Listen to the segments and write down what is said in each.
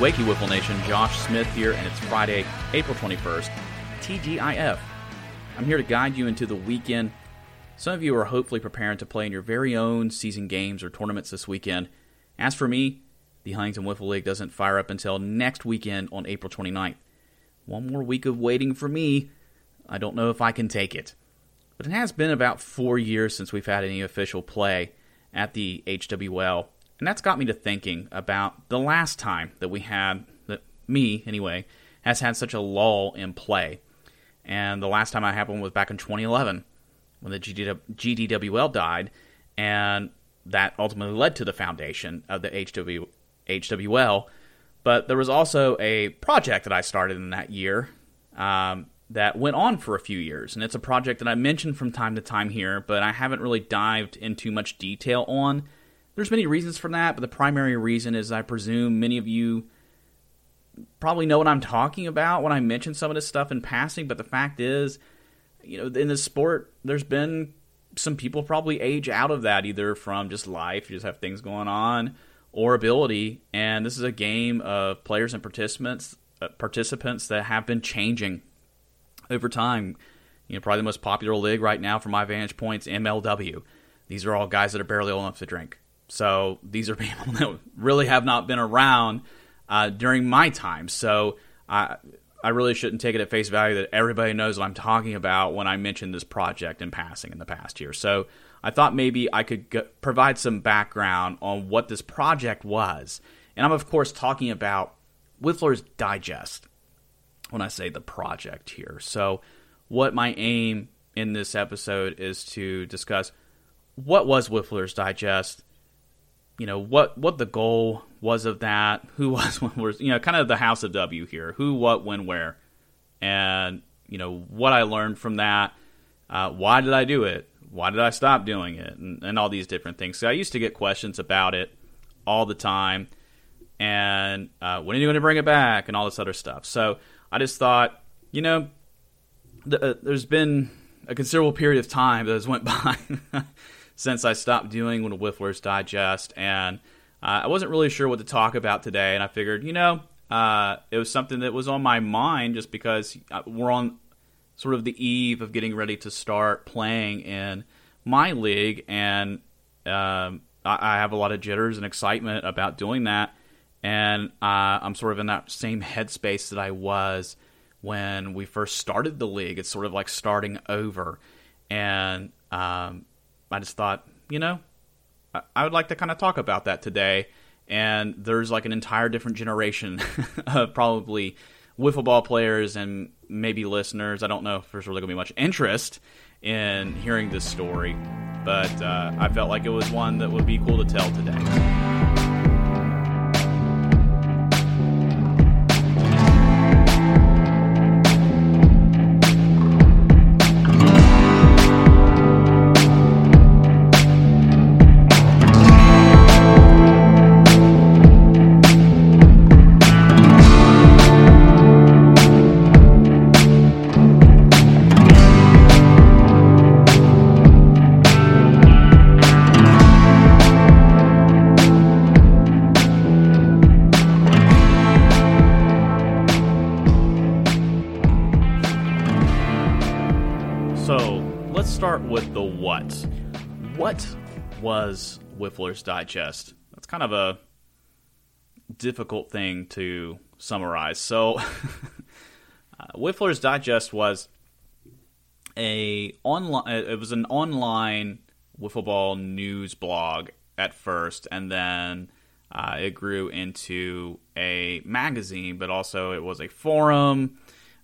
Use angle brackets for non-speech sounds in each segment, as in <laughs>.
Wakey, Wiffle Nation. Josh Smith here, and it's Friday, April 21st. TGIF. I'm here to guide you into the weekend. Some of you are hopefully preparing to play in your very own season games or tournaments this weekend. As for me, the Huntington Wiffle League doesn't fire up until next weekend on April 29th. One more week of waiting for me. I don't know if I can take it. But it has been about four years since we've had any official play at the HWL. And that's got me to thinking about the last time that we had, that me anyway, has had such a lull in play. And the last time I happened was back in 2011 when the GDWL died, and that ultimately led to the foundation of the HW, HWL. But there was also a project that I started in that year um, that went on for a few years, and it's a project that I mentioned from time to time here, but I haven't really dived into much detail on. There's many reasons for that, but the primary reason is I presume many of you probably know what I'm talking about when I mention some of this stuff in passing, but the fact is, you know, in this sport, there's been some people probably age out of that either from just life, you just have things going on, or ability. And this is a game of players and participants uh, participants that have been changing over time. You know, probably the most popular league right now, from my vantage points, MLW. These are all guys that are barely old enough to drink. So these are <laughs> people that really have not been around uh, during my time. So I I really shouldn't take it at face value that everybody knows what I'm talking about when I mention this project in passing in the past year. So I thought maybe I could provide some background on what this project was. And I'm, of course, talking about Wiffler's Digest when I say the project here. So, what my aim in this episode is to discuss what was Wiffler's Digest, you know, what, what the goal was of that, who <laughs> was Wiffler's, you know, kind of the House of W here, who, what, when, where, and, you know, what I learned from that, uh, why did I do it, why did I stop doing it, and, and all these different things. So I used to get questions about it all the time, and uh, when are you going to bring it back, and all this other stuff. So I just thought, you know, th- uh, there's been a considerable period of time that has went <laughs> by since I stopped doing of Wiffler's Digest, and uh, I wasn't really sure what to talk about today, and I figured, you know, uh, it was something that was on my mind just because uh, we're on sort of the eve of getting ready to start playing in my league, and um, I, I have a lot of jitters and excitement about doing that, and uh, I'm sort of in that same headspace that I was when we first started the league. It's sort of like starting over, and um, I just thought, you know, I, I would like to kind of talk about that today. And there's like an entire different generation <laughs> of probably wiffle ball players and maybe listeners. I don't know if there's really going to be much interest in hearing this story, but uh, I felt like it was one that would be cool to tell today. Was Wiffler's Digest. That's kind of a difficult thing to summarize. So, <laughs> uh, Wiffler's Digest was a online. It was an online wiffle ball news blog at first, and then uh, it grew into a magazine. But also, it was a forum.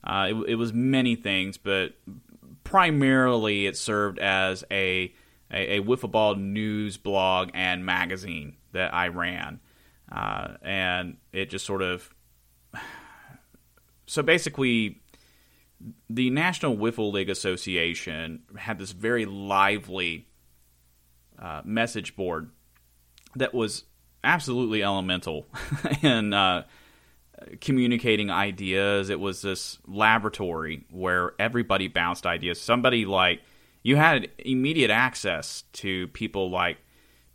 Uh, it, it was many things, but primarily it served as a a, a wiffle ball news blog and magazine that I ran, uh, and it just sort of <sighs> so basically the National Wiffle League Association had this very lively uh, message board that was absolutely elemental <laughs> in uh, communicating ideas. It was this laboratory where everybody bounced ideas. Somebody like you had immediate access to people like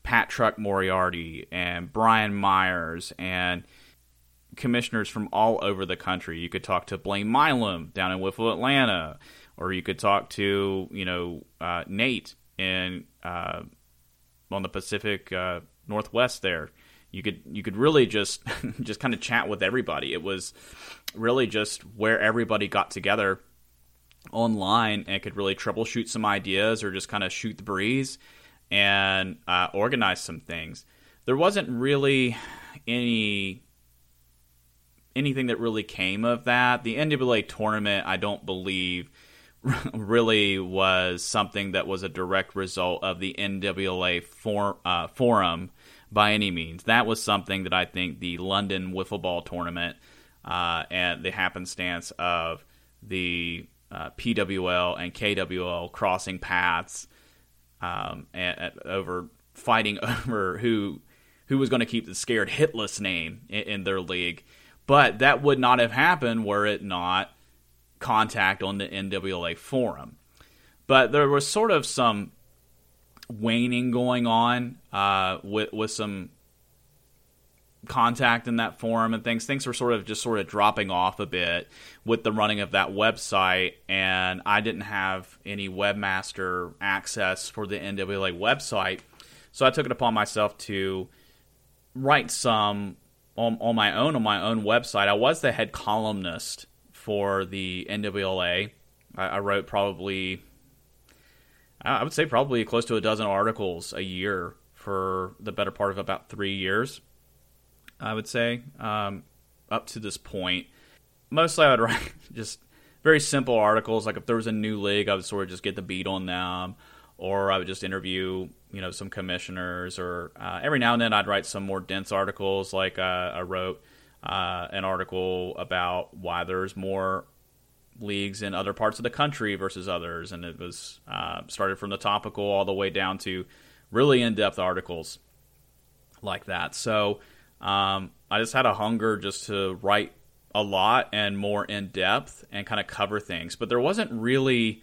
Pat Truck Moriarty and Brian Myers and commissioners from all over the country. You could talk to Blaine Milam down in Wiffle, Atlanta, or you could talk to you know uh, Nate in uh, on the Pacific uh, Northwest there. You could you could really just <laughs> just kind of chat with everybody. It was really just where everybody got together online and could really troubleshoot some ideas or just kind of shoot the breeze and uh, organize some things. There wasn't really any anything that really came of that. The NWA tournament, I don't believe, <laughs> really was something that was a direct result of the NWA for, uh, forum by any means. That was something that I think the London Wiffle Ball tournament uh, and the happenstance of the uh, PWL and KWL crossing paths um, and, over fighting <laughs> over who who was going to keep the scared hitless name in, in, their league. But that would not have happened were it not contact on the NWA forum. But there was sort of some waning going on uh, with with some contact in that forum and things. Things were sort of just sort of dropping off a bit with the running of that website, and I didn't have any webmaster access for the NWA website, so I took it upon myself to write some on, on my own on my own website. I was the head columnist for the NWA. I, I wrote probably, I would say probably close to a dozen articles a year for the better part of about three years I would say, um, up to this point. Mostly, I would <laughs> write just very simple articles. Like if there was a new league, I would sort of just get the beat on them, or I would just interview, you know, some commissioners, or uh, every now and then I'd write some more dense articles. Like uh, I wrote uh, an article about why there's more leagues in other parts of the country versus others, and it was uh, started from the topical all the way down to really in-depth articles like that. So um, I just had a hunger just to write a lot and more in depth and kind of cover things. But there wasn't really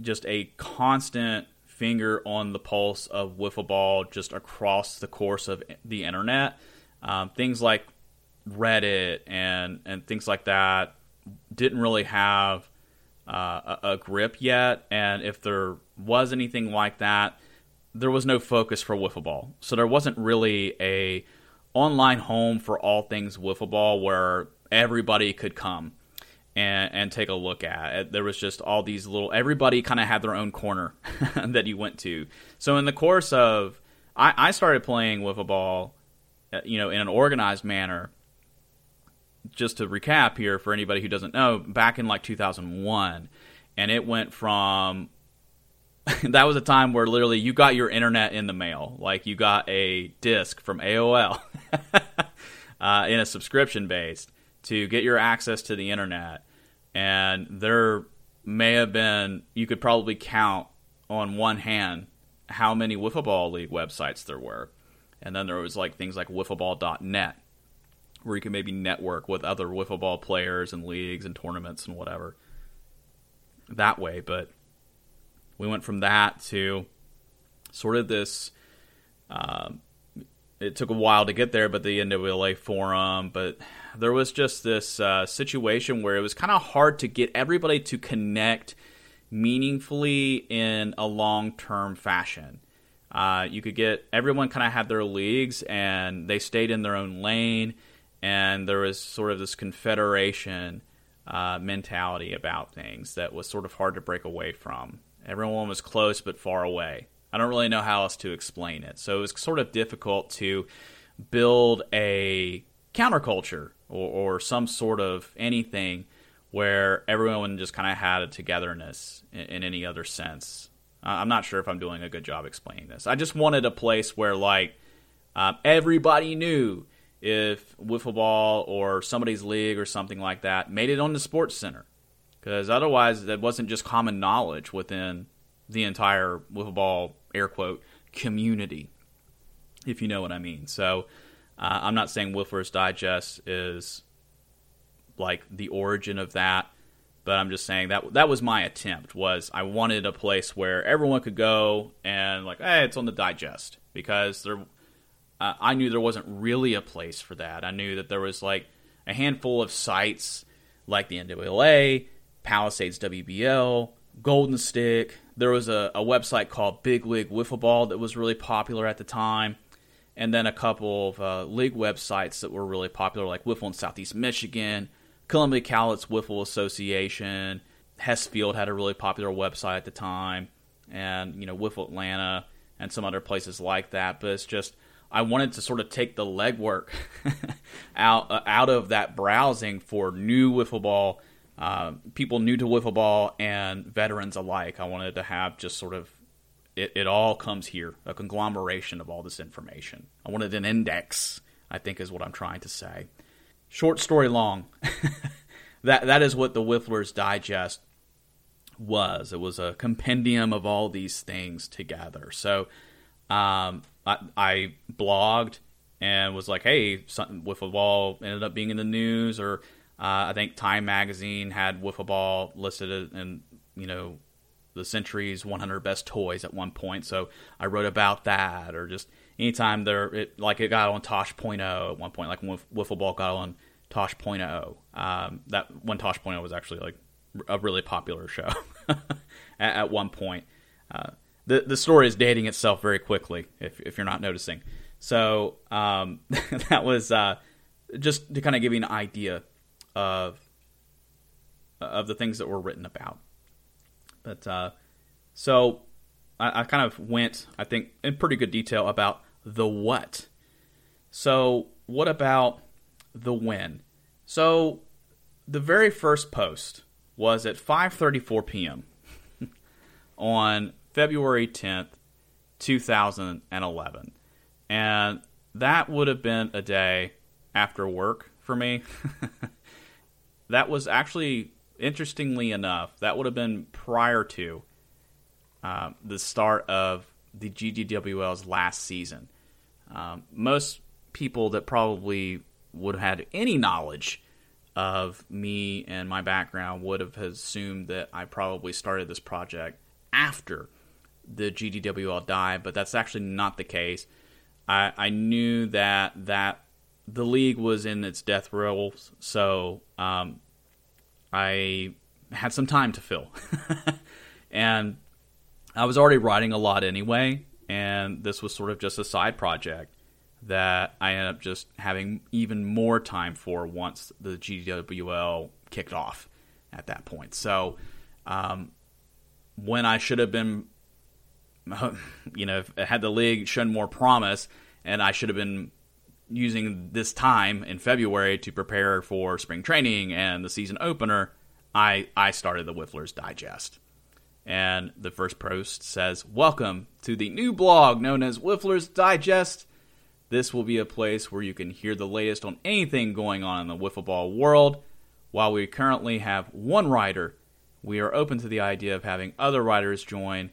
just a constant finger on the pulse of wiffle ball just across the course of the internet. Um, things like Reddit and and things like that didn't really have uh, a, a grip yet. And if there was anything like that, there was no focus for wiffle ball. So there wasn't really a online home for all things wiffle ball where everybody could come and, and take a look at. There was just all these little, everybody kind of had their own corner <laughs> that you went to. So in the course of, I, I started playing wiffle ball, uh, you know, in an organized manner. Just to recap here for anybody who doesn't know, back in like 2001, and it went from <laughs> that was a time where literally you got your internet in the mail. Like you got a disc from AOL <laughs> uh, in a subscription based to get your access to the internet. And there may have been, you could probably count on one hand how many Wiffle Ball League websites there were. And then there was like things like wiffleball.net where you could maybe network with other wiffle ball players and leagues and tournaments and whatever that way. But we went from that to sort of this. Uh, it took a while to get there, but the NWA forum. But there was just this uh, situation where it was kind of hard to get everybody to connect meaningfully in a long term fashion. Uh, you could get everyone kind of had their leagues and they stayed in their own lane, and there was sort of this confederation uh, mentality about things that was sort of hard to break away from. Everyone was close but far away. I don't really know how else to explain it. So it was sort of difficult to build a counterculture or, or some sort of anything where everyone just kind of had a togetherness in, in any other sense. I'm not sure if I'm doing a good job explaining this. I just wanted a place where, like, um, everybody knew if wiffle ball or somebody's league or something like that made it on the sports center because otherwise that wasn't just common knowledge within the entire wiffle ball air quote community, if you know what I mean. So uh, I'm not saying Wiffler's Digest is like the origin of that, but I'm just saying that that was my attempt. Was I wanted a place where everyone could go and like, hey, it's on the digest because there. Uh, I knew there wasn't really a place for that. I knew that there was like a handful of sites like the NWLA, Palisades WBL, Golden Stick. There was a, a website called Big League Wiffle Ball that was really popular at the time. And then a couple of uh, league websites that were really popular, like Wiffle in Southeast Michigan, Columbia Cowlitz Wiffle Association, Hessfield had a really popular website at the time, and you know Wiffle Atlanta and some other places like that. But it's just I wanted to sort of take the legwork <laughs> out uh, out of that browsing for new wiffle ball, uh, people new to wiffle ball, and veterans alike. I wanted to have just sort of it, it all comes here, a conglomeration of all this information. I wanted an index. I think is what I'm trying to say. Short story long. <laughs> that that is what the Wiffler's Digest was. It was a compendium of all these things together. So um, I, I, blogged and was like, hey, something wiffle ball ended up being in the news, or uh, I think Time Magazine had wiffle ball listed in you know the century's 100 best toys at one point. So I wrote about that, or just anytime there, it, like it got on Tosh.0 at one point, like when wiffle ball got on Tosh.0. Um, that when Tosh.0 was actually like a really popular show <laughs> at, at, one point. Uh, the the story is dating itself very quickly if if you're not noticing. So um, <laughs> that was uh, just to kind of give you an idea of of the things that were written about. But uh, so I, I kind of went, I think, in pretty good detail about the what. So what about the when? So the very first post was at 5:34 p.m. <laughs> on February 10th, 2011. And that would have been a day after work for me. <laughs> that was actually, interestingly enough, that would have been prior to uh, the start of the GDWL's last season. Um, most people that probably would have had any knowledge of me and my background would have assumed that I probably started this project after the GDWL died, but that's actually not the case. I, I knew that that the league was in its death rolls, so um, I had some time to fill, <laughs> and I was already writing a lot anyway, and this was sort of just a side project that I ended up just having even more time for once the GWL kicked off at that point. So um, when I should have been <laughs> you know, had the league shown more promise, and I should have been using this time in February to prepare for spring training and the season opener, I I started the Wiffler's Digest. And the first post says, "Welcome to the new blog known as Wiffler's Digest. This will be a place where you can hear the latest on anything going on in the wiffle ball world. While we currently have one writer, we are open to the idea of having other writers join."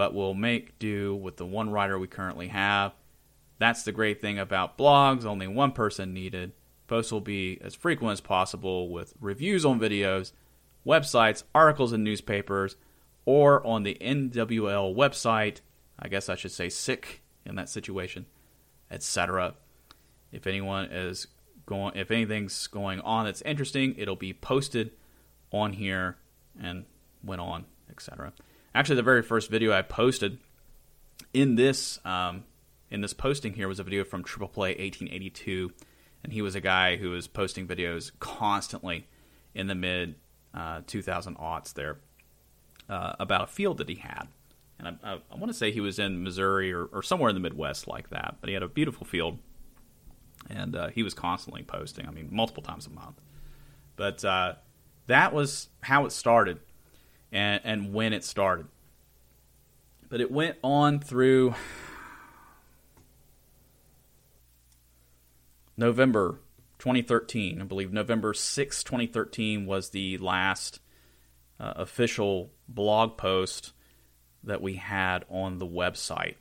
but we'll make do with the one writer we currently have. That's the great thing about blogs, only one person needed. Posts will be as frequent as possible with reviews on videos, websites, articles in newspapers, or on the NWL website. I guess I should say sick in that situation, etc. If anyone is going if anything's going on that's interesting, it'll be posted on here and went on, etc. Actually, the very first video I posted in this um, in this posting here was a video from Triple Play 1882, and he was a guy who was posting videos constantly in the mid uh, 2000 aughts there uh, about a field that he had. And I, I, I want to say he was in Missouri or, or, somewhere in the Midwest like that, but he had a beautiful field, and uh, he was constantly posting. I mean, multiple times a month. But uh, that was how it started and, and when it started. But it went on through November 2013. I believe November 6, 2013 was the last uh, official blog post that we had on the website.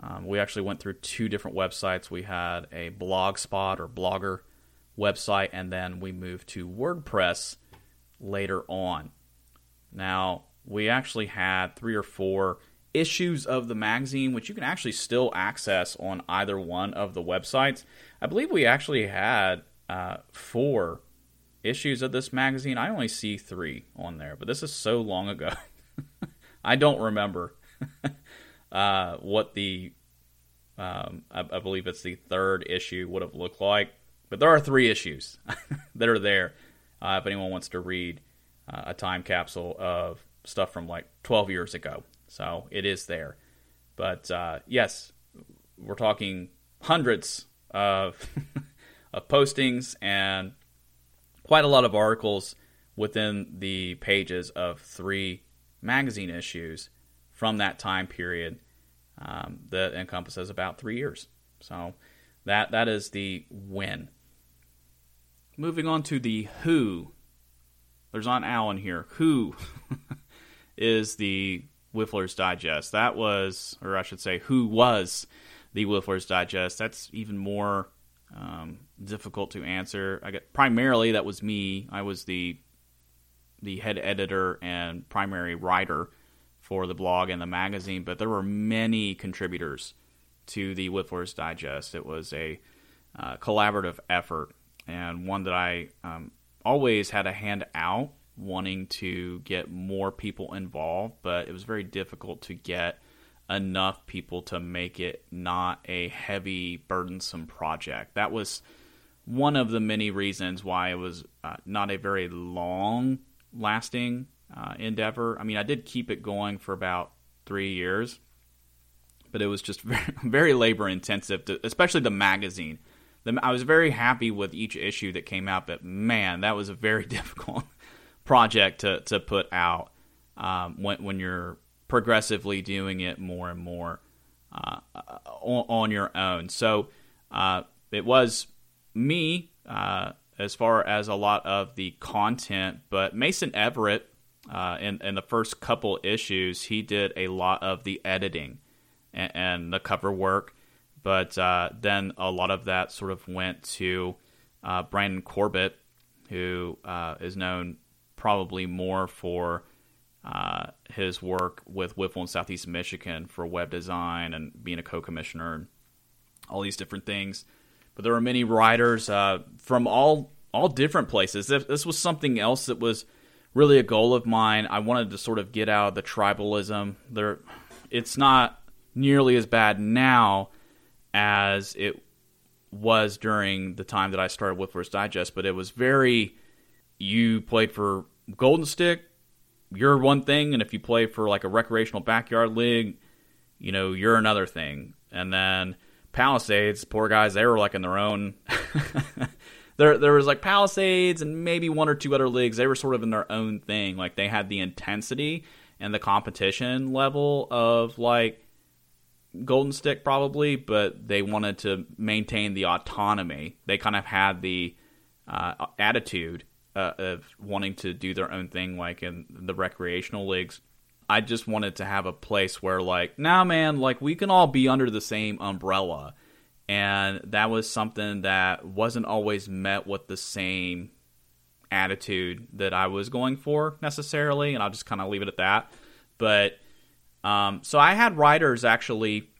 Um, we actually went through two different websites. We had a blogspot or blogger website, and then we moved to WordPress later on. Now, we actually had three or four issues of the magazine, which you can actually still access on either one of the websites. I believe we actually had uh, four issues of this magazine. I only see three on there, but this is so long ago. <laughs> I don't remember <laughs> uh, what the um, I, I, believe it's the third issue would have looked like. But there are three issues <laughs> that are there. Uh, if anyone wants to read uh, a time capsule of stuff from like 12 years ago, so it is there. But uh, yes, we're talking hundreds of <laughs> of postings and quite a lot of articles within the pages of three magazine issues from that time period um, that encompasses about three years. So that that is the when. Moving on to the who. There's not Alan here. Who <laughs> is the Wiffler's Digest? That was, or I should say, who was the Wiffler's Digest? That's even more um, difficult to answer. I got primarily that was me. I was the the head editor and primary writer for the blog and the magazine, but there were many contributors to the Wiffler's Digest. It was a uh, collaborative effort and one that I um, always had a hand out wanting to get more people involved, but it was very difficult to get enough people to make it not a heavy, burdensome project. That was one of the many reasons why it was uh, not a very long lasting uh, endeavor. I mean, I did keep it going for about three years, but it was just <laughs> very, very labor intensive, especially the magazine. I was very happy with each issue that came out, but man, that was a very <laughs> difficult project to, to put out um, when, when you're progressively doing it more and more uh, on, on, your own. So uh, it was me uh, as far as a lot of the content, but Mason Everett uh, in, in the first couple issues, he did a lot of the editing and, and the cover work. But uh, then a lot of that sort of went to uh, Brandon Corbett, who is known probably more for uh, his work with Wiffle in Southeast Michigan for web design and being a co-commissioner and all these different things. But there were many writers uh, from all all different places. This was something else that was really a goal of mine. I wanted to sort of get out of the tribalism. There, it's not nearly as bad now as it was during the time that I started Wiffler's Digest, but it was very. You played for Golden Stick, you're one thing, and if you play for like a recreational backyard league, you know you're another thing. And then Palisades, poor guys, they were like in their own <laughs> there there was like Palisades and maybe one or two other leagues. They were sort of in their own thing. Like they had the intensity and the competition level of like Golden Stick probably, but they wanted to maintain the autonomy. They kind of had the uh, attitude uh, of wanting to do their own thing, like in the recreational leagues. I just wanted to have a place where, like, now, nah, man, like we can all be under the same umbrella and that was something that wasn't always met with the same attitude that I was going for necessarily, and I'll just kind of leave it at that. But um, so I had writers actually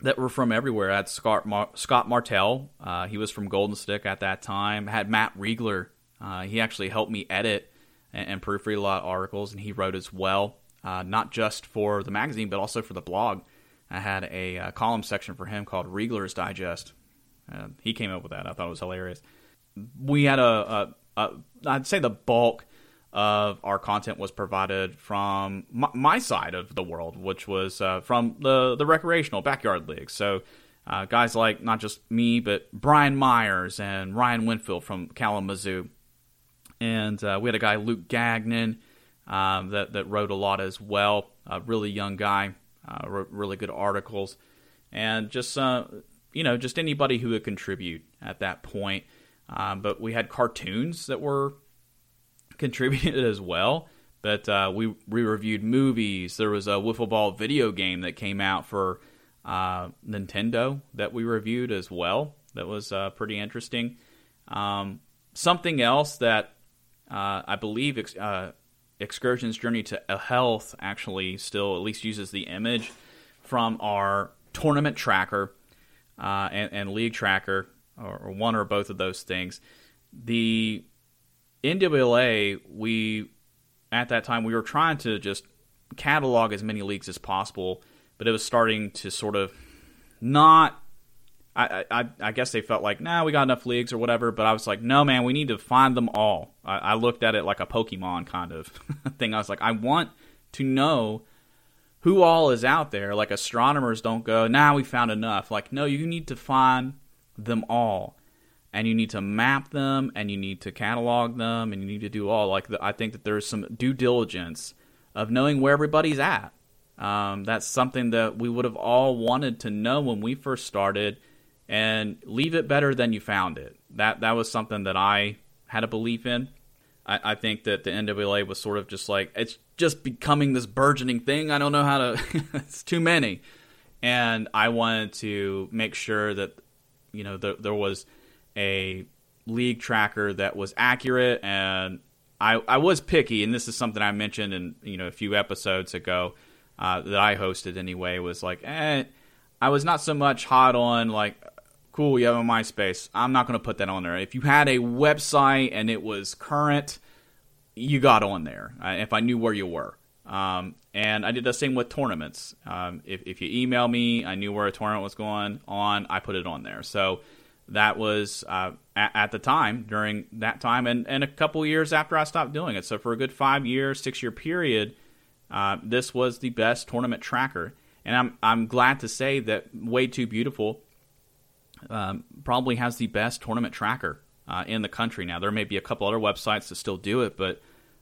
that were from everywhere. I had Scott, Mar- Scott Martell, uh, he was from Golden Stick at that time. I had Matt Riegler, uh, he actually helped me edit and, and, proofread a lot of articles, and he wrote as well, uh, not just for the magazine but also for the blog. I had a, uh, column section for him called Riegler's Digest. Uh, he came up with that. I thought it was hilarious. We had a, a, a I'd say the bulk of our content was provided from my, my side of the world, which was uh, from the the recreational backyard leagues. So. Uh, guys like not just me, but Brian Myers and Ryan Winfield from Kalamazoo, and uh, we had a guy Luke Gagnon um, that that wrote a lot as well. A really young guy, uh, really good articles, and just uh, you know just anybody who would contribute at that point. Um, but we had cartoons that were contributed <laughs> as well. But uh, we we reviewed movies. There was a wiffle ball video game that came out for uh, Nintendo that we reviewed as well. That was uh, pretty interesting. Um, something else that uh, I believe ex- uh, Excursion's Journey to Health actually still at least uses the image from our tournament tracker uh, and, and, league tracker or, or one or both of those things. The NWA, we at that time we were trying to just catalog as many leagues as possible, but it was starting to sort of not. I, I, I guess they felt like, nah, we got enough leagues or whatever. But I was like, no, man, we need to find them all. I, I looked at it like a Pokemon kind of <laughs> thing. I was like, I want to know who all is out there. Like astronomers don't go, nah, we found enough. Like, no, you need to find them all. And you need to map them and you need to catalog them and you need to do all. Like, the, I think that there's some due diligence of knowing where everybody's at. Um, that's something that we would have all wanted to know when we first started and leave it better than you found it. That, that was something that I had a belief in. I, I think that the NWA was sort of just like, it's just becoming this burgeoning thing. I don't know how to. <laughs> it's too many, and I wanted to make sure that you know the, there was a league tracker that was accurate, and I I was picky, and this is something I mentioned in you know a few episodes ago uh, that I hosted anyway. Was like, eh, I was not so much hot on like. Cool, you have a MySpace. I'm not going to put that on there. If you had a website and it was current, you got on there uh, if I knew where you were. Um, and I did the same with tournaments. Um, if, if, you email me, I knew where a tournament was going on, I put it on there. So that was uh, at, at, the time, during that time, and, and a couple years after I stopped doing it. So for a good five year, six year period, uh, this was the best tournament tracker. And I'm, I'm glad to say that Way Too Beautiful um, probably has the best tournament tracker uh, in the country now. There may be a couple other websites that still do it, but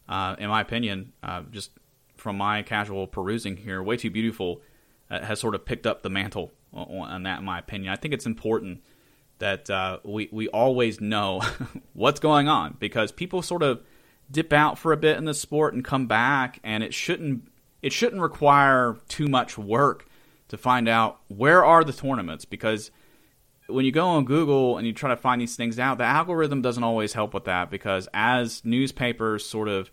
uh, in my opinion, uh, just from my casual perusing here, Way Too Beautiful uh, has sort of picked up the mantle on, that, in my opinion. I think it's important that uh, we, we always know <laughs> what's going on because people sort of dip out for a bit in the sport and come back, and it shouldn't it shouldn't require too much work to find out where are the tournaments because when you go on Google and you try to find these things out, the algorithm doesn't always help with that because as newspapers sort of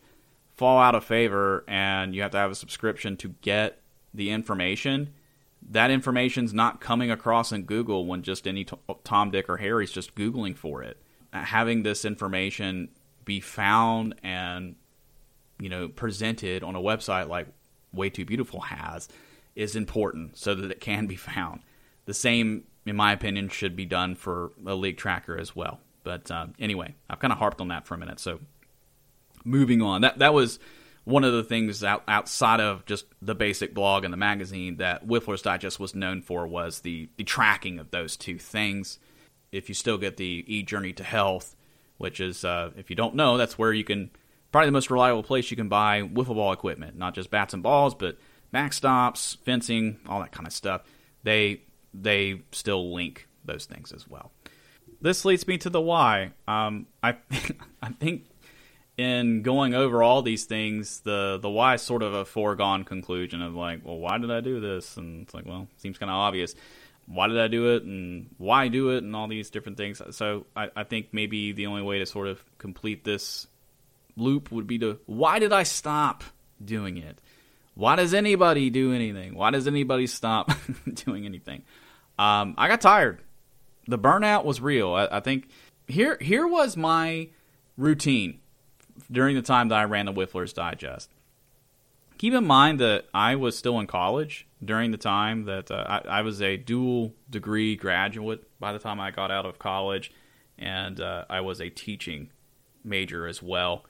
fall out of favor and you have to have a subscription to get the information, that information's not coming across in Google when just any Tom, Dick, or Harry's just Googling for it. Having this information be found and you know presented on a website like Way Too Beautiful has is important so that it can be found. The same in my opinion, should be done for a league tracker as well. But uh, anyway, I've kind of harped on that for a minute. So moving on, that that was one of the things out, outside of just the basic blog and the magazine that Wiffler's Digest was known for was the the tracking of those two things. If you still get the e Journey to Health, which is uh, if you don't know, that's where you can probably the most reliable place you can buy wiffle ball equipment, not just bats and balls, but backstops, fencing, all that kind of stuff. They they still link those things as well. This leads me to the why. Um, I <laughs> I think in going over all these things, the the why is sort of a foregone conclusion of like, well, why did I do this? And it's like, well, seems kind of obvious. Why did I do it, and why do it, and all these different things. So I, I think maybe the only way to sort of complete this loop would be to why did I stop doing it? Why does anybody do anything? Why does anybody stop <laughs> doing anything? Um, I got tired. The burnout was real. I, I, think here here was my routine during the time that I ran the Wiffler's Digest. Keep in mind that I was still in college during the time that uh, I, I, was a dual degree graduate by the time I got out of college, and uh, I was a teaching major as well.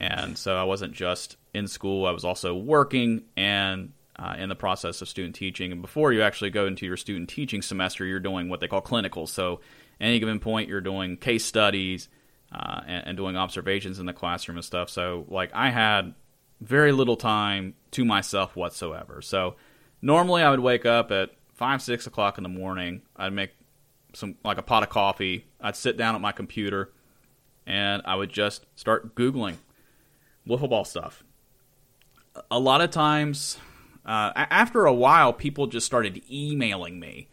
And so I wasn't just in school; I was also working and uh, in the process of student teaching. And before you actually go into your student teaching semester, you're doing what they call clinicals. So, any given point, you're doing case studies uh, and, and, doing observations in the classroom and stuff. So, like, I had very little time to myself whatsoever. So, normally I would wake up at five, six o'clock in the morning. I'd make some like a pot of coffee. I'd sit down at my computer, and I would just start googling wiffle ball stuff. A lot of times uh, after a while, people just started emailing me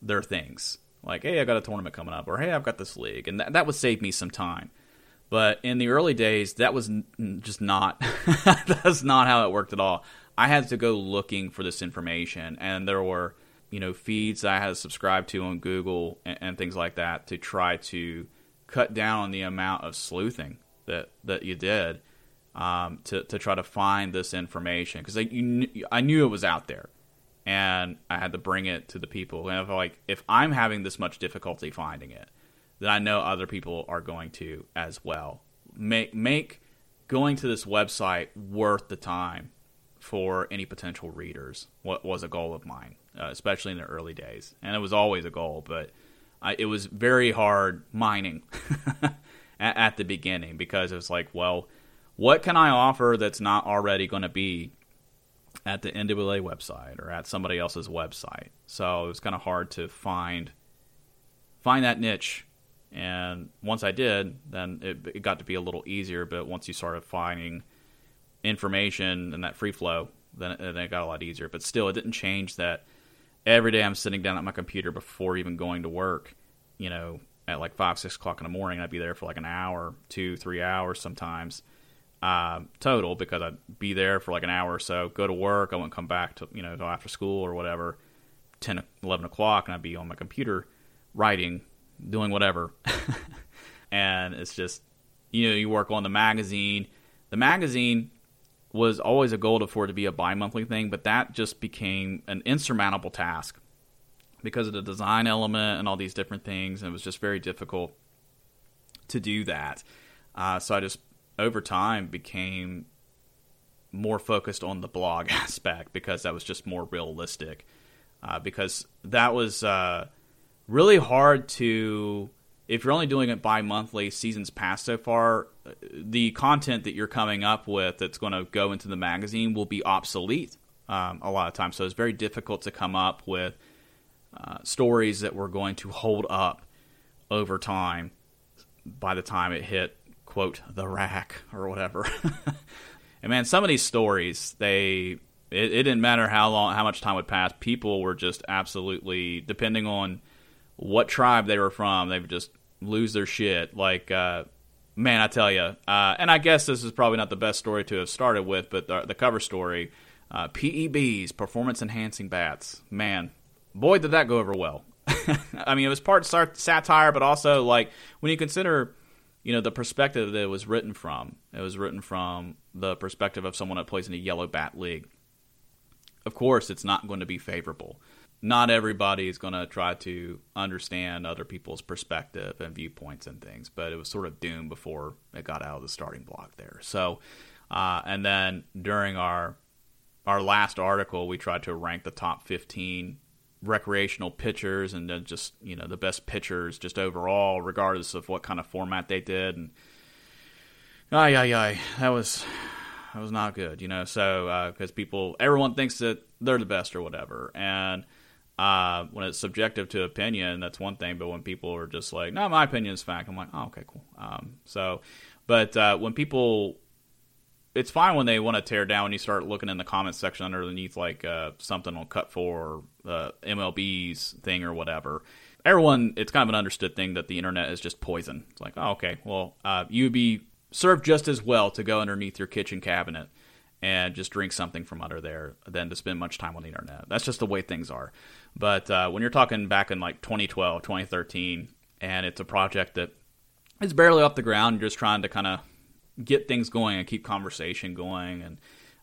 their things. Like, hey, I got a tournament coming up, or hey, I've got this league. And that, that would save me some time. But in the early days, that was n- just not, <laughs> that's not how it worked at all. I had to go looking for this information, and there were you know feeds I had to subscribe to on Google and, and things like that to try to cut down on the amount of sleuthing that that you did um, to to try to find this information because I I knew it was out there and I had to bring it to the people. And if like if I'm having this much difficulty finding it, then I know other people are going to as well. Make make going to this website worth the time for any potential readers. What was a goal of mine, uh, especially in the early days, and it was always a goal, but I, it was very hard mining <laughs> at, at the beginning because it was like, well, what can I offer that's not already going to be at the NWA website or at somebody else's website. So it was kind of hard to find find that niche. And once I did, then it, it got to be a little easier. But once you started finding information and that free flow, then it, then it got a lot easier. But still, it didn't change that every day I'm sitting down at my computer before even going to work. You know, at like five, six o'clock in the morning, I'd be there for like an hour, two, three hours sometimes uh, total because I'd be there for like an hour or so, go to work. I wouldn't come back to, you know, until after school or whatever, 10, 11 o'clock, and I'd be on my computer writing, doing whatever. <laughs> and it's just, you know, you work on the magazine. The magazine was always a goal to, for it to be a bi monthly thing, but that just became an insurmountable task because of the design element and all these different things. And it was just very difficult to do that. Uh, so I just over time became more focused on the blog <laughs> aspect because that was just more realistic. Uh, because that was uh, really hard to, if you're only doing it bi monthly, seasons past so far, the content that you're coming up with that's going to go into the magazine will be obsolete um, a lot of times. So it's very difficult to come up with uh, stories that were going to hold up over time by the time it hit quote the rack or whatever. <laughs> and man, some of these stories they it, it, didn't matter how long how much time would pass. People were just absolutely depending on what tribe they were from, they would just lose their shit. Like uh, man, I tell you. Uh, and I guess this is probably not the best story to have started with, but the, the cover story. Uh, PEBs, performance enhancing bats. Man, boy, did that go over well. <laughs> I mean, it was part satire, but also like when you consider you know the perspective that it was written from. It was written from the perspective of someone that plays in a yellow bat league. Of course, it's not going to be favorable. Not everybody is going to try to understand other people's perspective and viewpoints and things, but it was sort of doomed before it got out of the starting block there. So, uh, and then during our our last article, we tried to rank the top 15 recreational pitchers and then just you know the best pitchers just overall, regardless of what kind of format they did. And ay ay ay, that was that was not good, you know. So because uh, people, everyone thinks that they're the best or whatever, and uh, when it's subjective to opinion, that's one thing. But when people are just like, "No, my opinion is fact," I'm like, "Oh, okay, cool." Um, so, but uh, when people it's fine when they want to tear down when you start looking in the comments section underneath like uh, something on Cut4 uh, MLB's thing or whatever. Everyone, it's kind of an understood thing that the internet is just poison. It's like, oh, okay, well, uh, you'd be served just as well to go underneath your kitchen cabinet and just drink something from under there than to spend much time on the internet. That's just the way things are. But uh, when you're talking back in like 2012, 2013, and it's a project that is barely off the ground, you're just trying to kind of get things going and keep conversation going and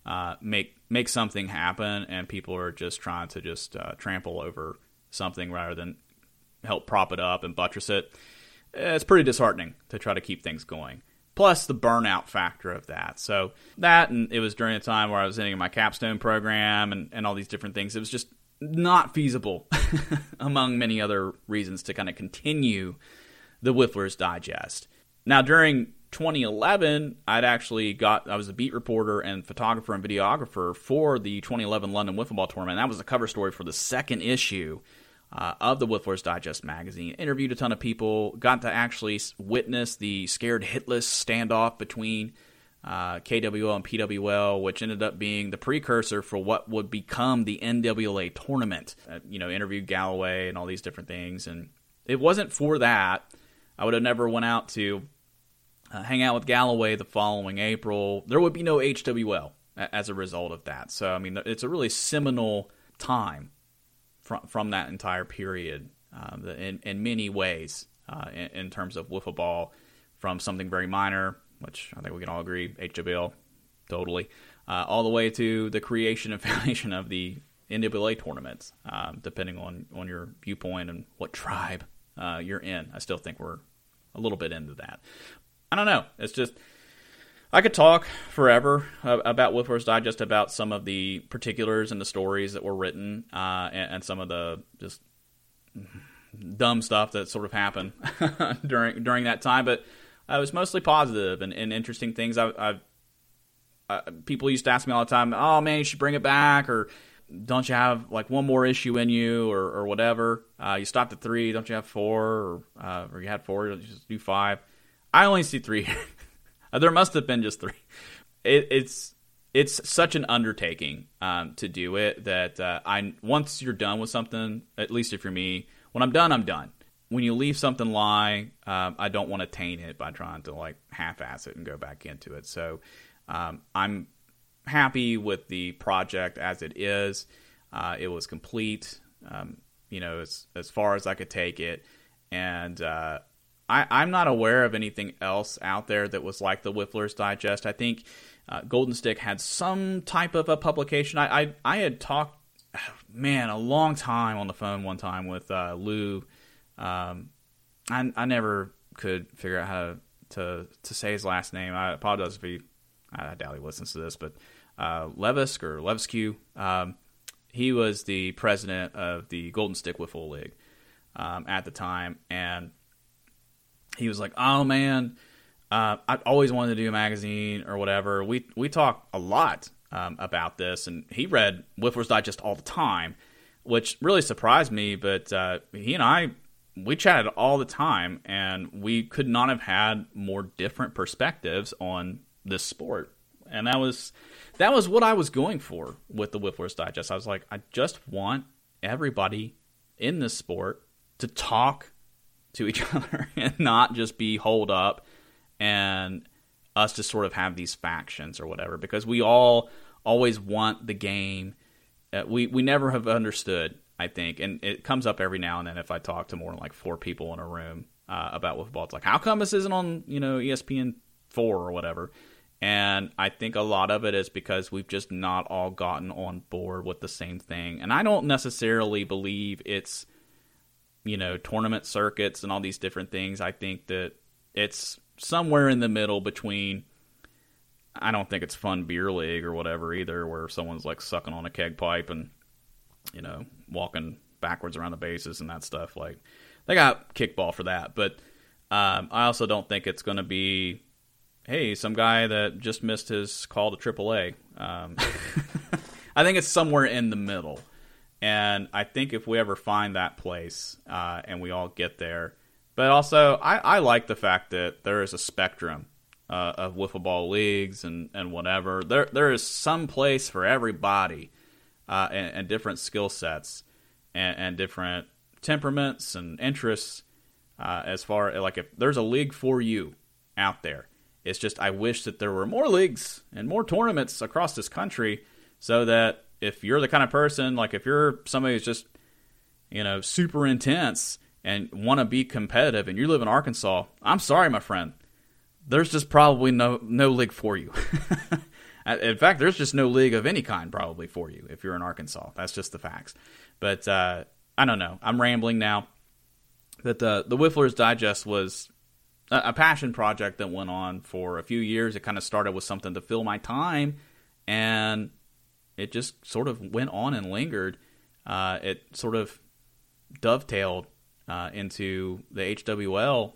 uh, make make something happen, and people are just trying to just uh, trample over something rather than help prop it up and buttress it. It's pretty disheartening to try to keep things going. Plus the burnout factor of that. So that, and it was during a time where I was in my capstone program and, and all these different things. It was just not feasible, <laughs> among many other reasons, to kind of continue the Wiffler's Digest. Now, during 2011, I'd actually got I was a beat reporter and photographer and videographer for the 2011 London Wiffle Ball Tournament. That was the cover story for the second issue uh, of the Wiffler's Digest magazine. Interviewed a ton of people, got to actually witness the scared hitless standoff between uh, KWL and PWL, which ended up being the precursor for what would become the NWA tournament. Uh, you know, interviewed Galloway and all these different things, and it wasn't for that. I would have never went out to uh, hang out with Galloway the following April. There would be no HWL as a result of that. So, I mean, it's a really seminal time from from that entire period um, in in many ways uh, in, in, terms of wiffle ball from something very minor, which I think we can all agree HWL totally, uh, all the way to the creation and <laughs> foundation of the NWA tournaments, um, depending on on your viewpoint and what tribe uh, you're in. I still think we're a little bit into that. I don't know. It's just I could talk forever about Wiffler's Digest about some of the particulars and the stories that were written, uh, and, and, some of the just dumb stuff that sort of happened <laughs> during during that time. But it was mostly positive and, and interesting things. I, I people used to ask me all the time, "Oh man, you should bring it back," or "Don't you have like one more issue in you," or, or whatever. Uh, you stopped at three, don't you have four, or, uh, or you had four, you just do five. I only see three. <laughs> There must have been just three. It, it's it's such an undertaking um, to do it that uh, I once you're done with something, at least if you're me, when I'm done, I'm done. When you leave something lie, um, I don't want to taint it by trying to like half-ass it and go back into it. So um, I'm happy with the project as it is. Uh, it was complete, um, you know, as as far as I could take it, and uh, I, am not aware of anything else out there that was like the Wiffler's Digest. I think uh, Golden Stick had some type of a publication. I, I, I had talked, <sighs> man, a long time on the phone one time with uh, Lou. Um, I, I never could figure out how to, to, to say his last name. I apologize if he, I doubt he listens to this, but uh, Levisk or Levskew, um, he was the president of the Golden Stick Wiffle League um, at the time, and he was like, "Oh man, uh, I always wanted to do a magazine or whatever." We we talk a lot um, about this, and he read Wiffler's Digest all the time, which really surprised me. But uh, he and I we chatted all the time, and we could not have had more different perspectives on this sport, and that was that was what I was going for with the Wiffler's Digest. I was like, I just want everybody in this sport to talk to each <laughs> other and not just be holed up and us to sort of have these factions or whatever because we all always want the game uh, we we never have understood I think and it comes up every now and then if I talk to more than like four people in a room uh, about football it's like. How come this isn't on you know ESPN 4 or whatever? And I think a lot of it is because we've just not all gotten on board with the same thing. And I don't necessarily believe it's you know, tournament circuits and all these different things. I think that it's somewhere in the middle between. I don't think it's fun beer league or whatever either, where someone's like sucking on a keg pipe and you know walking backwards around the bases and that stuff. Like they got kickball for that, but um, I also don't think it's going to be, hey, some guy that just missed his call to AAA. Um, <laughs> I think it's somewhere in the middle. And I think if we ever find that place uh, and we all get there, but also I, I, like the fact that there is a spectrum uh, of wiffle ball leagues and, and whatever. There there is some place for everybody uh, and, and, different skill sets and, and, different temperaments and interests. Uh, as far like if there's a league for you out there, it's just I wish that there were more leagues and more tournaments across this country so that if you're the kind of person like if you're somebody who's just you know super intense and want to be competitive and you live in Arkansas, I'm sorry, my friend. There's just probably no no league for you. <laughs> in fact, there's just no league of any kind probably for you if you're in Arkansas. That's just the facts. But uh, I don't know. I'm rambling now. That the the Wiffler's Digest was a, a passion project that went on for a few years. It kind of started with something to fill my time, and it just sort of went on and lingered. Uh, it sort of dovetailed uh, into the HWL,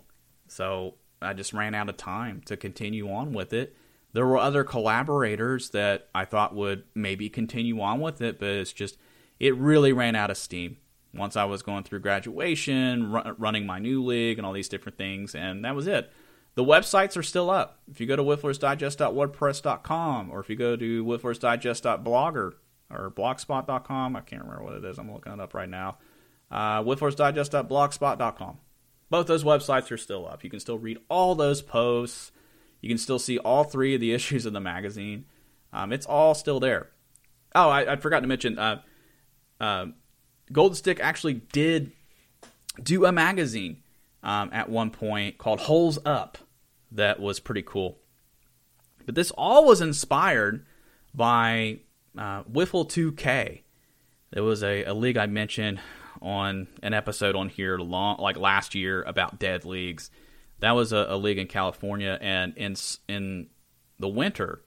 so I just ran out of time to continue on with it. There were other collaborators that I thought would maybe continue on with it, but it's just it really ran out of steam once I was going through graduation, running my new league, and all these different things, and that was it. The websites are still up. If you go to whifflersdigest.wordpress.com or if you go to whifflersdigest.blogger or blogspot.com, I can't remember what it is. I'm looking it up right now. Uh, whifflersdigest.blogspot.com. Both those websites are still up. You can still read all those posts. You can still see all three of the <laughs> issues of the magazine. Um, it's all still there. Oh, I, I forgot to mention. Uh, uh, Golden Stick actually did do a magazine um, at one point called Holes Up that was pretty cool. But this all was inspired by uh, Wiffle 2K. There was a, a league I mentioned on an episode on here long like last year about dead leagues. That was a, a league in California, and in in the winter,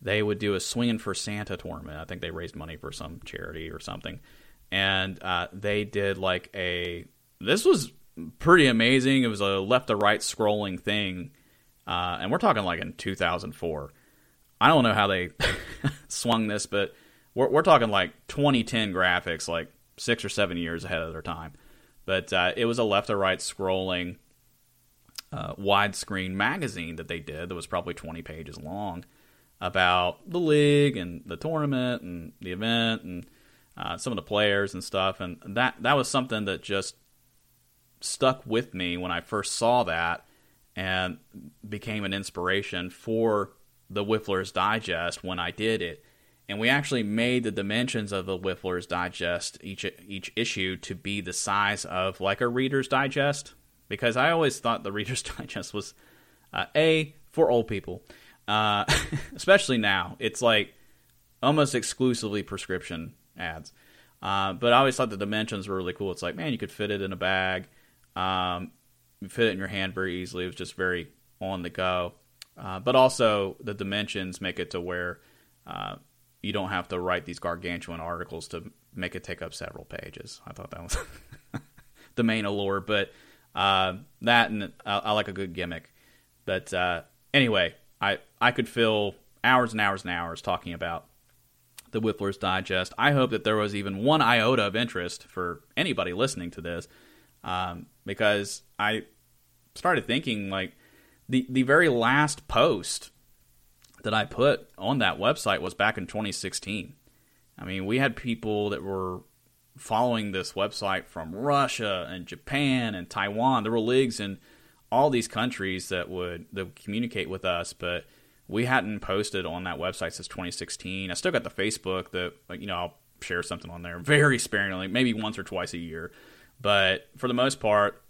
they would do a swinging for Santa tournament. I think they raised money for some charity or something, and uh, they did like a. This was pretty amazing. It was a left to right scrolling thing, uh, and we're talking like in 2004. I don't know how they <laughs> swung this, but we're, we're talking like 2010 graphics, like six or seven years ahead of their time. But uh, it was a left to right scrolling uh, widescreen magazine that they did that was probably 20 pages long about the league and the tournament and the event and uh, some of the players and stuff. And that that was something that just stuck with me when I first saw that and became an inspiration for the Wiffler's Digest when I did it. And we actually made the dimensions of the Wiffler's Digest each each issue to be the size of like a Reader's Digest because I always thought the <laughs> Reader's Digest was uh, a for old people, uh, <laughs> especially now. It's like almost exclusively prescription ads. Uh, but I always thought the dimensions were really cool. It's like, man, you could fit it in a bag, um, you fit it in your hand very easily. It was just very on the go. Uh, but also the dimensions make it to where uh, you don't have to write these gargantuan articles to make it take up several pages. I thought that was <laughs> the main allure, but uh, that and I, I, like a good gimmick. But uh, anyway, I I could fill hours and hours and hours talking about the Wiffler's Digest. I hope that there was even one iota of interest for anybody listening to this, um, because I started thinking like the the very last post that I put on that website was back in 2016. I mean, we had people that were following this website from Russia and Japan and Taiwan. There were leagues in all these countries that would that would communicate with us, but we hadn't posted on that website since 2016. I still got the Facebook that you know I'll share something on there very sparingly, maybe once or twice a year, but for the most part,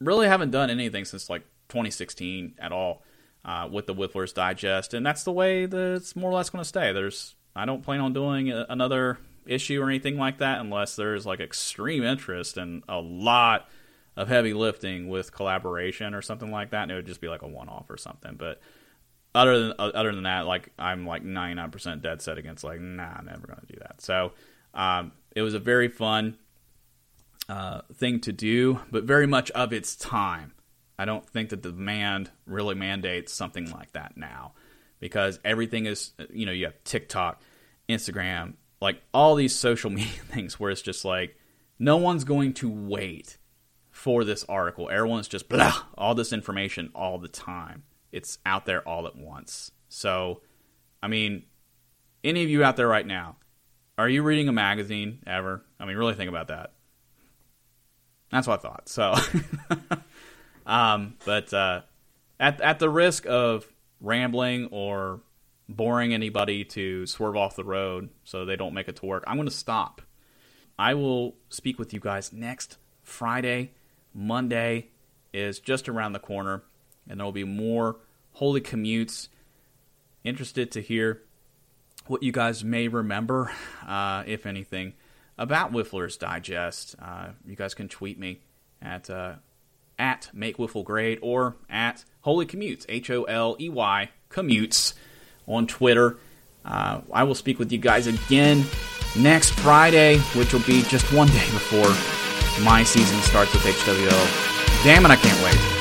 really haven't done anything since like 2016 at all uh, with the Wiffler's Digest, and that's the way that it's more or less going to stay. There's I don't plan on doing another issue or anything like that unless there's like extreme interest and a lot of heavy lifting with collaboration or something like that, and it would just be like a one off or something. But other than other than that, like I'm like 99% dead set against like nah, I'm never gonna do that. So um, it was a very fun uh, thing to do, but very much of its time. I don't think that the demand really mandates something like that now because everything is, you know, you have TikTok, Instagram, like all these social <laughs> media things where it's just like no one's going to wait for this article. Everyone's just blah, all this information all the time. It's out there all at once. So, I mean, any of you out there right now, are you reading a magazine ever? I mean, really think about that. That's what I thought. So, <laughs> um, but uh, at at the risk of rambling or boring anybody to swerve off the road so they don't make it to work, I'm going to stop. I will speak with you guys next Friday. Monday is just around the corner, and there will be more Holey Commutes. Interested to hear what you guys may remember, uh, if anything, about Wiffler's Digest. Uh, you guys can tweet me at uh, at Make Wiffle Great or at Holey Commutes, H O L E Y Commutes on Twitter. Uh, I will speak with you guys again next Friday, which will be just one day before my season starts with HWL. Damn it, I can't wait.